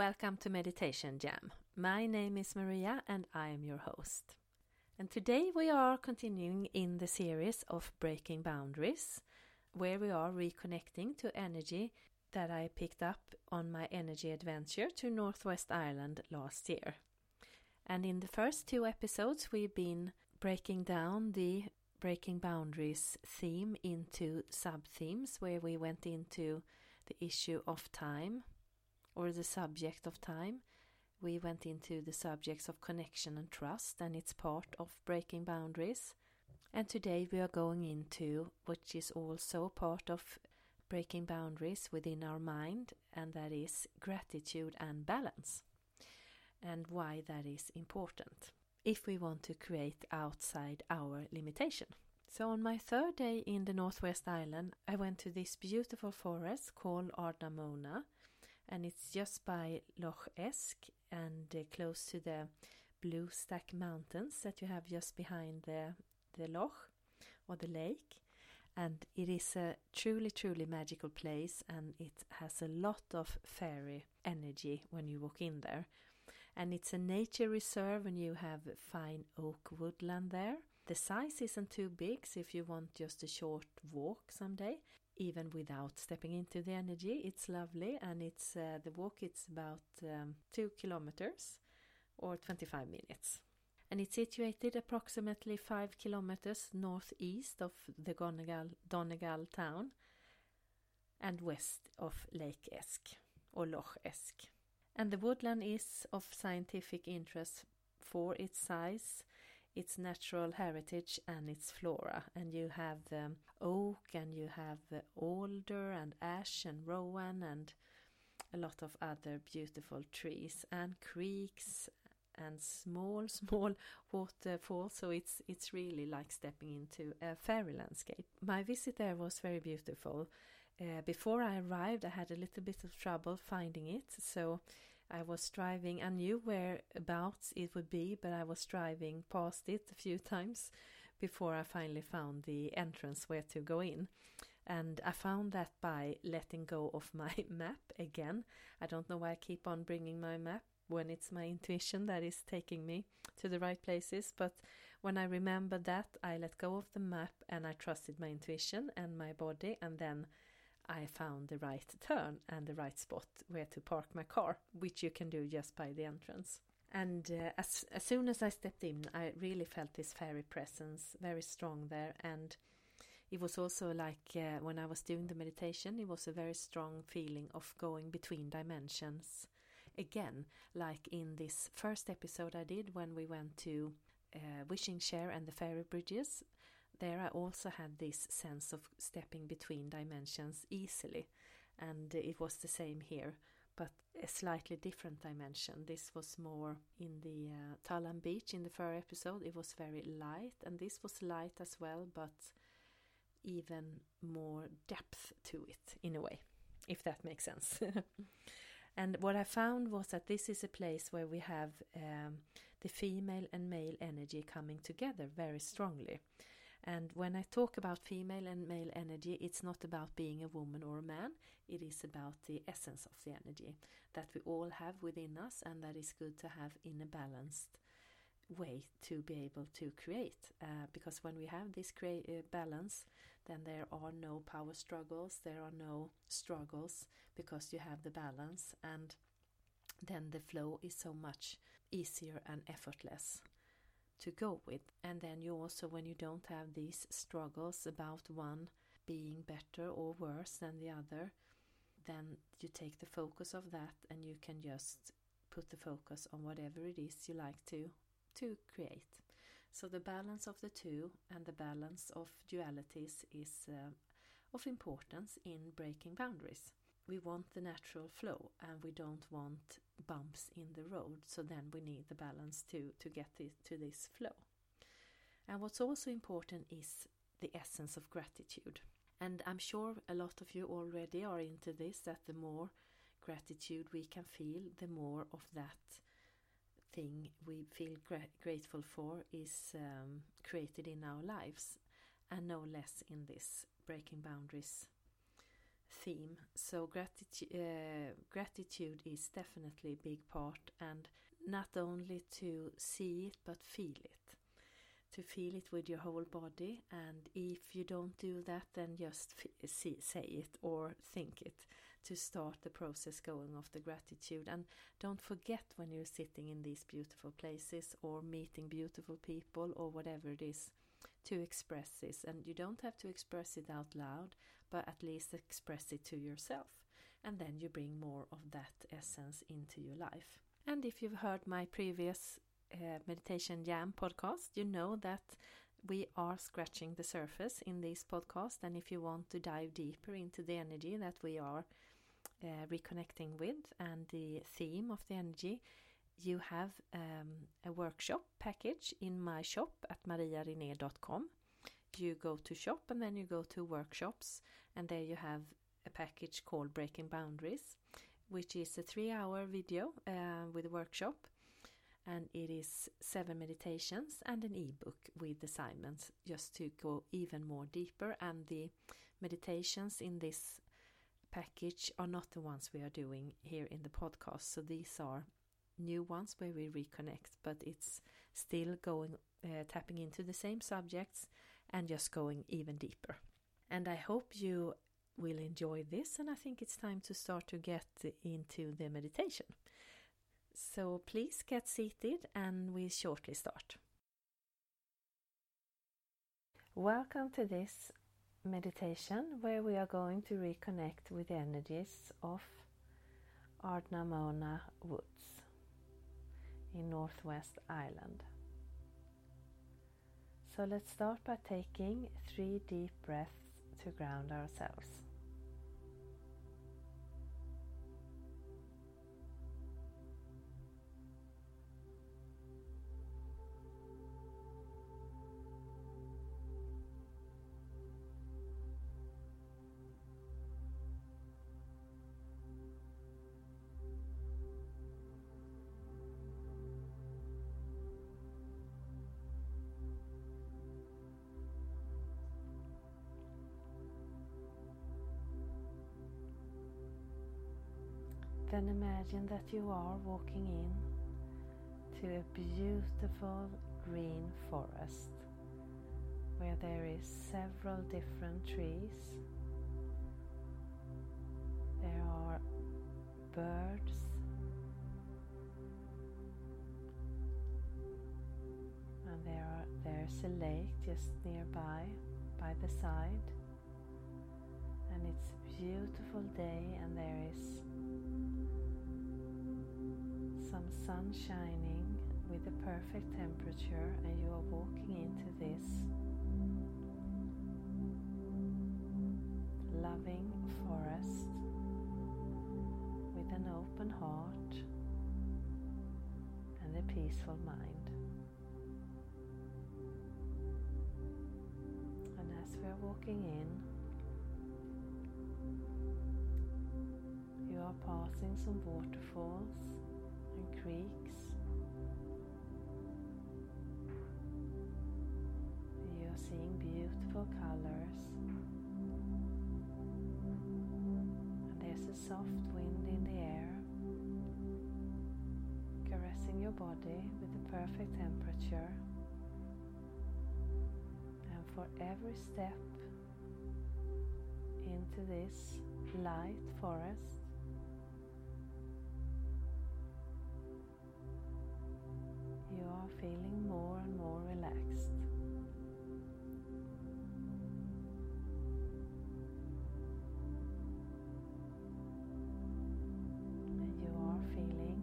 welcome to Meditation Jam. My name is Maria and I am your host. And today we are continuing in the series of Breaking Boundaries, where we are reconnecting to energy that I picked up on my energy adventure to Northwest Ireland last year. And in the first two episodes, we've been breaking down the Breaking Boundaries theme into sub themes, where we went into the issue of time or the subject of time. We went into the subjects of connection and trust, and it's part of breaking boundaries. And today we are going into which is also part of breaking boundaries within our mind, and that is gratitude and balance, and why that is important if we want to create outside our limitation. So, on my third day in the Northwest Ireland, I went to this beautiful forest called Ardnamona, and it's just by Lough Eske and uh, close to the Blue Stack Mountains that you have just behind the, the loch or the lake. And it is a truly, truly magical place, and it has a lot of fairy energy when you walk in there. And it's a nature reserve, and you have fine oak woodland there. The size isn't too big, so if you want just a short walk someday, even without stepping into the energy. It's lovely, and it's uh, the walk. It's about um, two kilometers or 25 minutes, and it's situated approximately five kilometers northeast of the Donegal, Donegal town and west of Lake Eske or Lough Eske. And the woodland is of scientific interest for its size its natural heritage and its flora. And you have um, oak, and you have alder, and ash, and rowan, and a lot of other beautiful trees, and creeks, and small, small waterfalls. So it's it's really like stepping into a fairy landscape. My visit there was very beautiful. Uh, before I arrived, I had a little bit of trouble finding it, so I was driving. I knew whereabouts it would be, but I was driving past it a few times before I finally found the entrance where to go in. And I found that by letting go of my map again. I don't know why I keep on bringing my map when it's my intuition that is taking me to the right places. But when I remembered that, I let go of the map and I trusted my intuition and my body, and then I found the right turn and the right spot where to park my car, which you can do just by the entrance. And uh, as, as soon as I stepped in, I really felt this fairy presence very strong there. And it was also like uh, when I was doing the meditation, it was a very strong feeling of going between dimensions. Again, like in this first episode I did when we went to uh, Wishing Chair and the Fairy Bridges, there I also had this sense of stepping between dimensions easily, and it was the same here, a slightly different dimension. This was more in the uh, Tullan Beach in the first episode, it was very light, and this was light as well, but even more depth to it in a way, if that makes sense. and what I found was that this is a place where we have um, the female and male energy coming together very strongly. And when I talk about female and male energy, it's not about being a woman or a man, it is about the essence of the energy that we all have within us, and that is good to have in a balanced way to be able to create. Uh, because when we have this crea- uh, balance, then there are no power struggles, there are no struggles because you have the balance, and then the flow is so much easier and effortless to go with. And then you also, when you don't have these struggles about one being better or worse than the other, then you take the focus of that and you can just put the focus on whatever it is you like to to create. So the balance of the two and the balance of dualities is uh, of importance in breaking boundaries we want the natural flow and we don't want bumps in the road. So then we need the balance to to get to this flow. And what's also important is the essence of gratitude. And i'm sure a lot of you already are into this that the more gratitude we can feel the more of that thing we feel gra- grateful for is um, created in our lives and no less in this breaking boundaries theme. So gratitude, uh, gratitude is definitely a big part, and not only to see it but feel it. To feel it with your whole body, and if you don't do that, then just see, say it or think it to start the process going of the gratitude. And don't forget when you're sitting in these beautiful places or meeting beautiful people or whatever it is to express this. And you don't have to express it out loud, but at least express it to yourself. And then you bring more of that essence into your life. And if you've heard my previous uh, Meditation Jam podcast, you know that we are scratching the surface in this podcast. And if you want to dive deeper into the energy that we are uh, reconnecting with and the theme of the energy, you have um, a workshop package in my shop at mariarene.com. You go to shop and then you go to workshops, and there you have a package called Breaking Boundaries, which is a three hour video uh, with a workshop. And it is seven meditations and an ebook with assignments just to go even more deeper. And the meditations in this package are not the ones we are doing here in the podcast. So these are new ones where we reconnect, but it's still going uh, tapping into the same subjects and just going even deeper. And I hope you will enjoy this, and I think it's time to start to get into the meditation. So please get seated, and we'll shortly start. Welcome to this meditation where we are going to reconnect with the energies of Ardnamona Woods in Northwest Ireland. So let's start by taking three deep breaths to ground ourselves. Imagine that you are walking in to a beautiful green forest where there is several different trees. There are birds. And there are there's a lake just nearby by the side. And it's a beautiful day and there is some sun shining with the perfect temperature and you are walking into this loving forest with an open heart and a peaceful mind. And as we are walking in, you are passing some waterfalls and creeks. You're seeing beautiful colors. And there's a soft wind in the air, caressing your body with the perfect temperature. And for every step into this light forest, feeling more and more relaxed. And you are feeling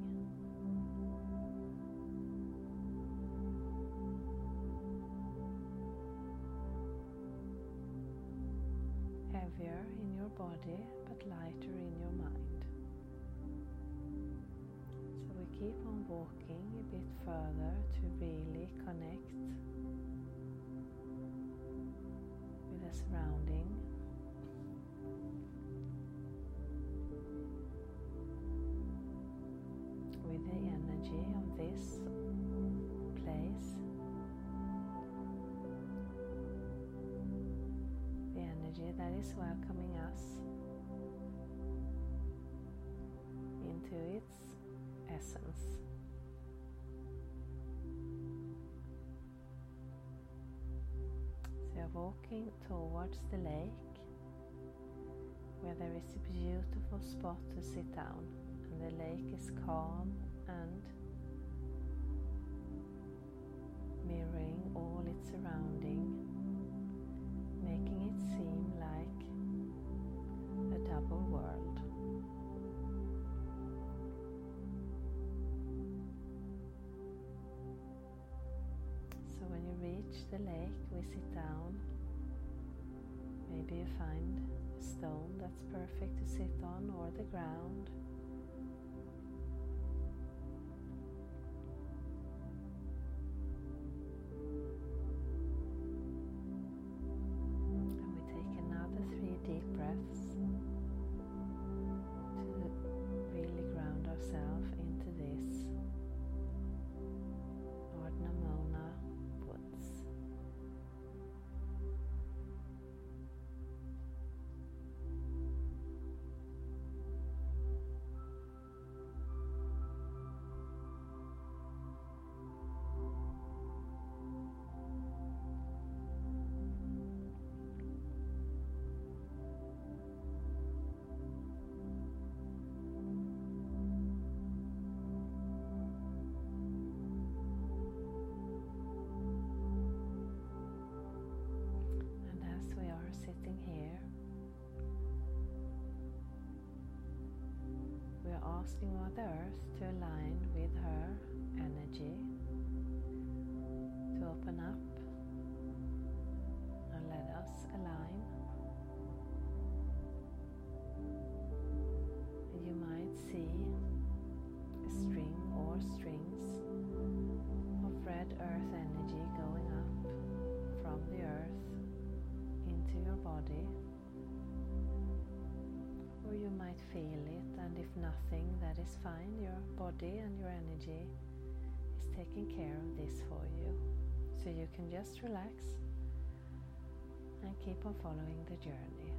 heavier in your body but lighter further to really connect with the surrounding. With the energy of this place, the energy that is welcoming us into its essence. You're walking towards the lake where there is a beautiful spot to sit down, and the lake is calm and mirroring all its surrounding, lake, we sit down. Maybe you find a stone that's perfect to sit on or the ground. Asking Mother Earth to align with her energy, nothing, that is fine. Your body and your energy is taking care of this for you. So you can just relax and keep on following the journey.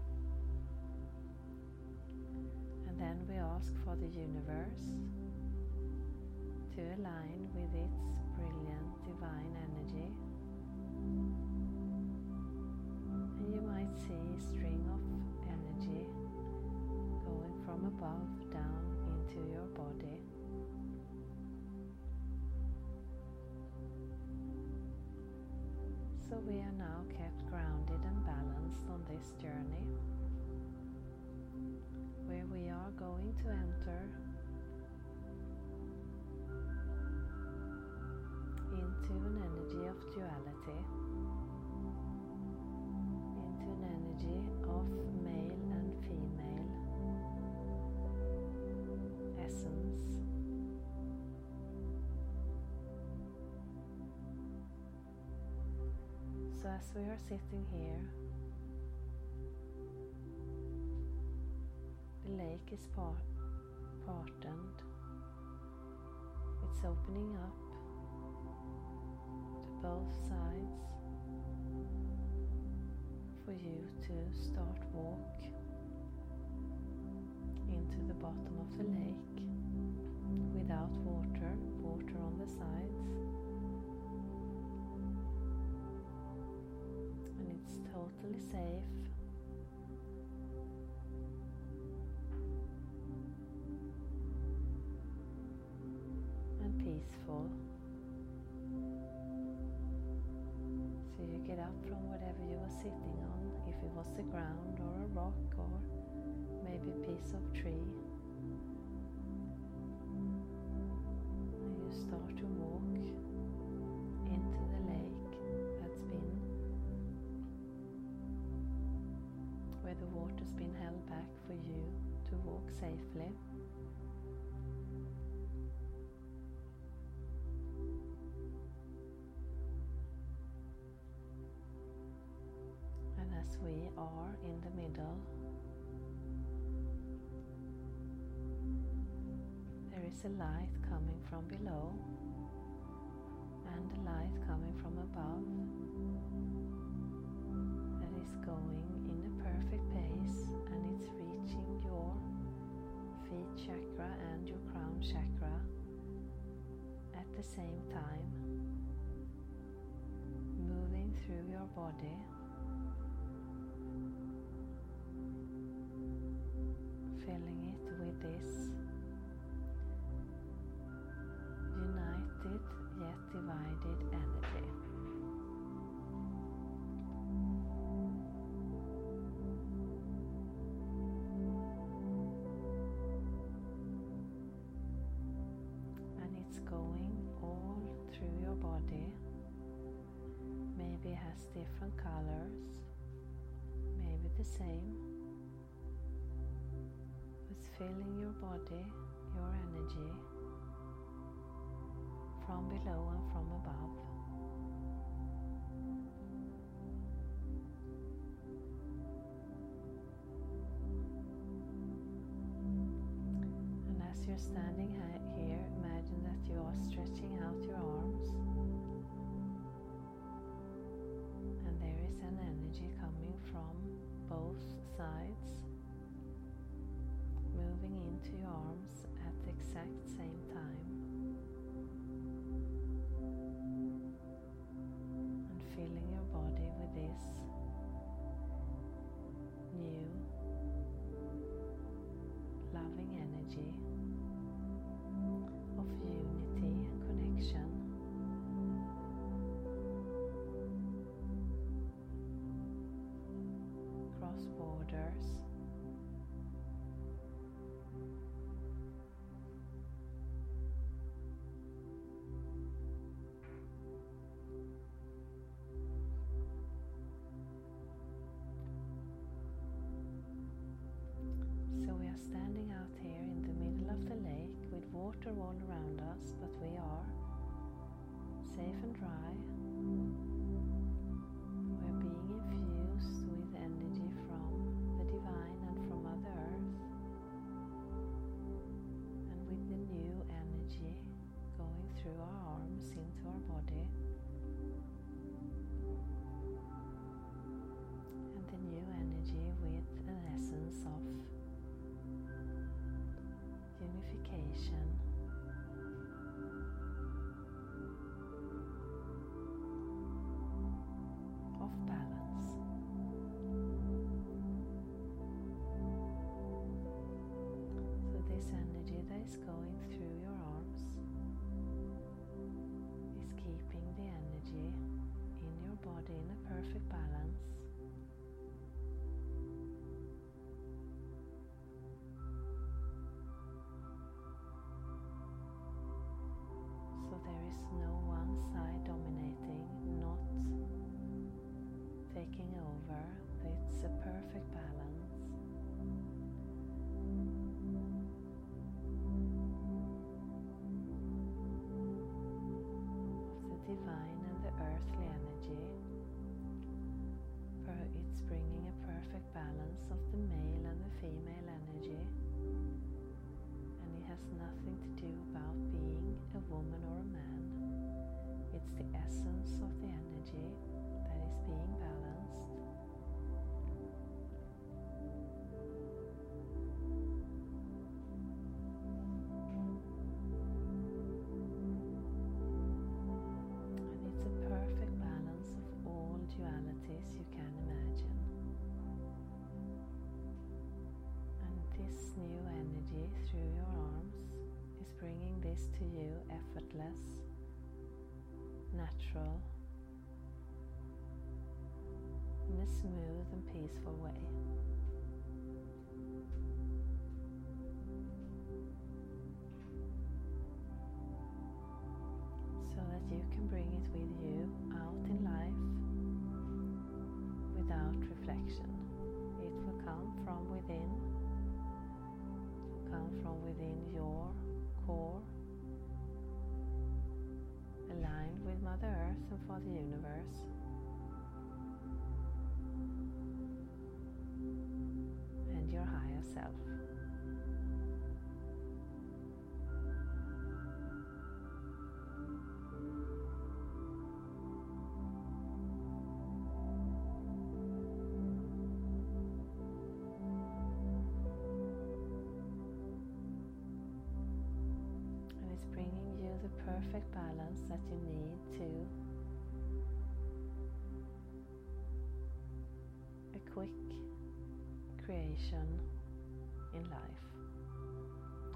And then we ask for the universe to align with its brilliant divine energy. And you might see a string of from above down into your body. So we are now kept grounded and balanced on this journey where we are going to enter into an energy of duality, into an energy of So, as we are sitting here, the lake is part- parted, it's opening up to both sides for you to start walk into the bottom of the lake without water, water on the sides. Totally safe. And peaceful. So you get up from whatever you were sitting on, if it was the ground or a rock or maybe a piece of tree. And you start to to walk safely. And as we are in the middle, there is a light coming from below and a light coming from above that is going in a perfect pace your feet chakra and your crown chakra at the same time, moving through your body. Filling it with this united yet divided energy. Body. Maybe it has different colors, maybe the same. It's filling your body, your energy from below and from above. And as you're standing here, imagine that you are stretching sides, moving into your arms at the exact same time. All around us, but we are safe and dry. Effortless, natural, in a smooth and peaceful way. So that you can bring it with you out in life without reflection. It will come from within come from within your core, aligned with Mother Earth and for the universe. And your higher self. In life,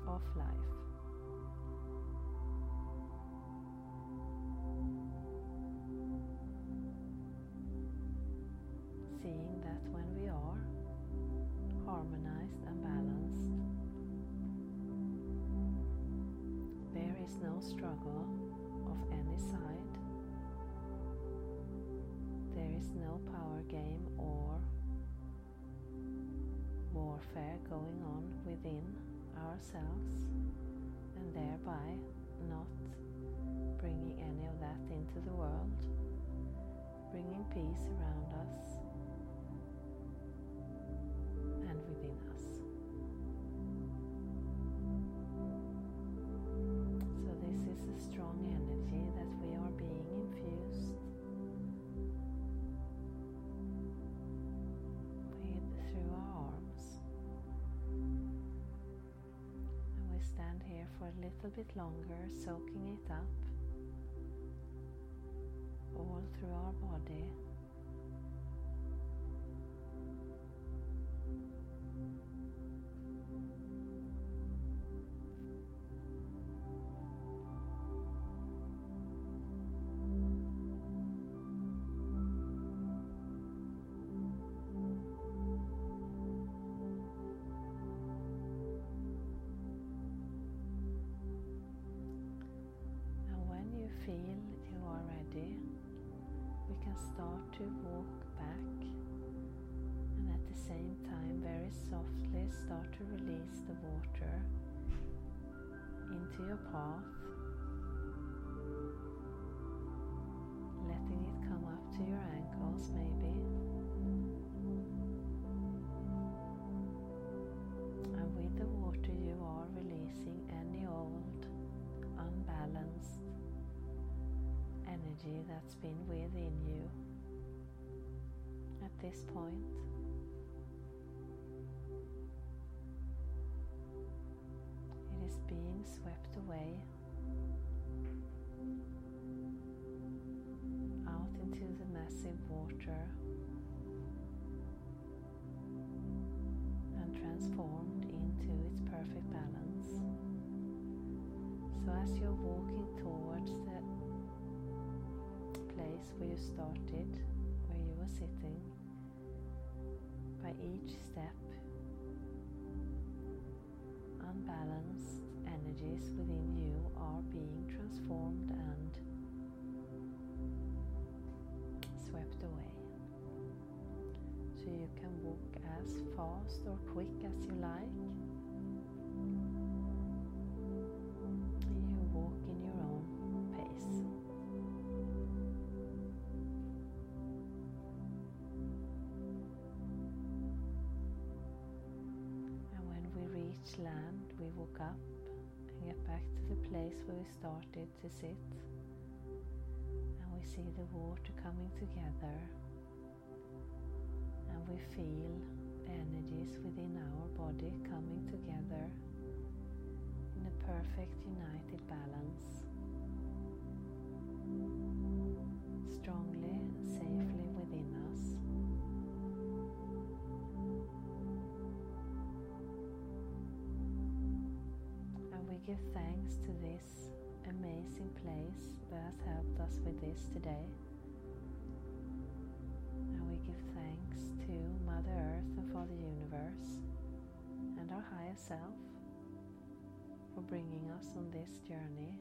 of life. Seeing that when we are harmonized and balanced, there is no struggle of any side, there is no power game or warfare going on within ourselves and thereby not bringing any of that into the world, bringing peace around us little bit longer, soaking it up all through our body. Your path, letting it come up to your ankles, maybe. And with the water, you are releasing any old, unbalanced energy that's been within you at this point. Being swept away out into the massive water and transformed into its perfect balance. So, as you're walking towards the place where you started, where you were sitting, by each step, unbalanced energies within you are being transformed and swept away. So you can walk as fast or quick as you like. You walk in your own pace. And when we reach land, up and get back to the place where we started to sit. And we see the water coming together. And we feel the energies within our body coming together in a perfect united balance. Strongly and safely give thanks to this amazing place that has helped us with this today. And we give thanks to Mother Earth and for the universe and our higher self for bringing us on this journey.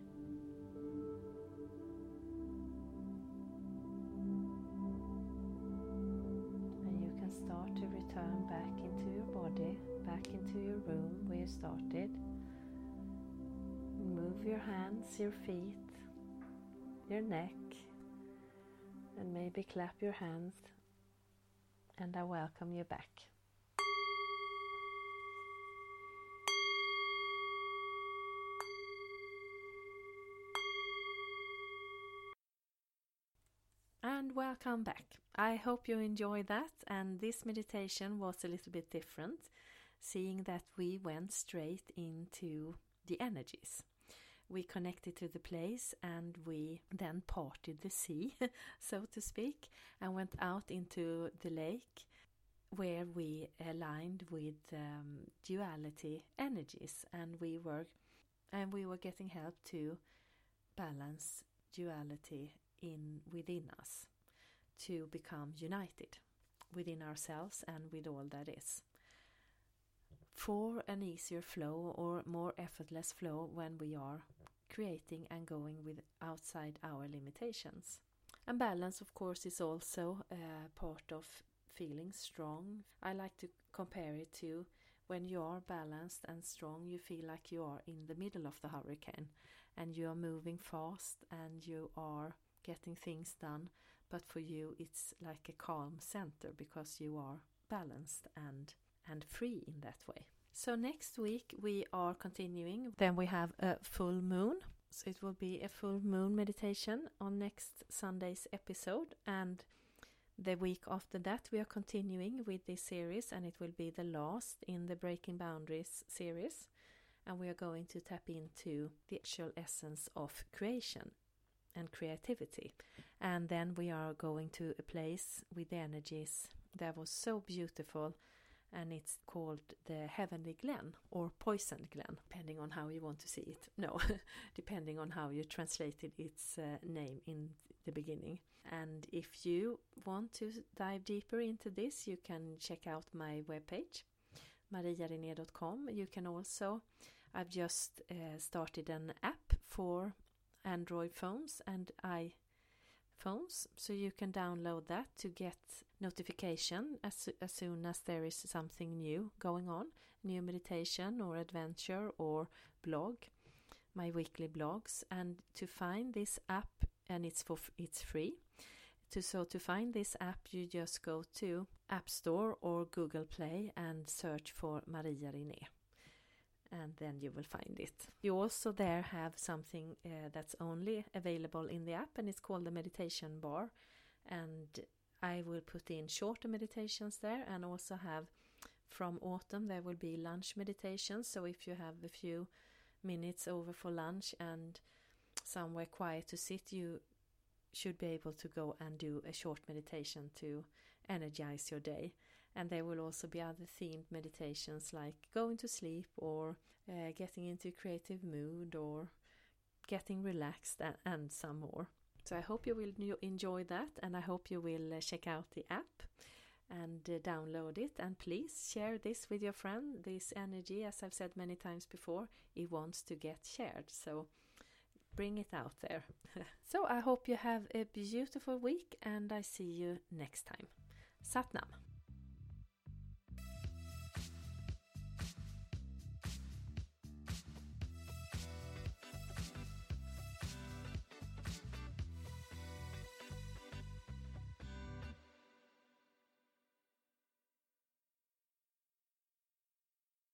And you can start to return back into your body, back into your room where you started. Move your hands, your feet, your neck, and maybe clap your hands. And I welcome you back. And welcome back. I hope you enjoyed that. And this meditation was a little bit different, seeing that we went straight into the energies. We connected to the place and we then parted the sea, so to speak, and went out into the lake where we aligned with um, duality energies. And we were and we were getting help to balance duality in within us to become united within ourselves and with all that is. For an easier flow or more effortless flow when we are creating and going with outside our limitations. And balance, of course, is also a part of feeling strong. I like to compare it to when you are balanced and strong, you feel like you are in the middle of the hurricane and you are moving fast and you are getting things done. But for you, it's like a calm center because you are balanced and and free in that way. So next week we are continuing. Then we have a full moon. So it will be a full moon meditation on next Sunday's episode and the week after that we are continuing with this series and it will be the last in the Breaking Boundaries series and we are going to tap into the actual essence of creation and creativity. And then we are going to a place with the energies that was so beautiful and it's called the Heavenly Glen or Poisoned Glen, depending on how you want to see it. No, depending on how you translated its uh, name in the beginning. And if you want to dive deeper into this, you can check out my webpage, mariarene.com. You can also, I've just uh, started an app for Android phones and i phones so you can download that to get notification as, as soon as there is something new going on new meditation or adventure or blog my weekly blogs. And to find this app and it's for it's free to so to find this app you just go to app store or google play and search for maria Rinné and then you will find it. You also there have something uh, that's only available in the app and it's called the meditation bar. And I will put in shorter meditations there and also have from autumn there will be lunch meditations. So if you have a few minutes over for lunch and somewhere quiet to sit you should be able to go and do a short meditation to energize your day and there will also be other themed meditations like going to sleep or uh, getting into creative mood or getting relaxed and, and, some more. So I hope you will enjoy that and I hope you will uh, check out the app and uh, download it and please share this with your friend. This energy, as I've said many times before, it wants to get shared. So bring it out there. so I hope you have a beautiful week and I see you next time. Satnam.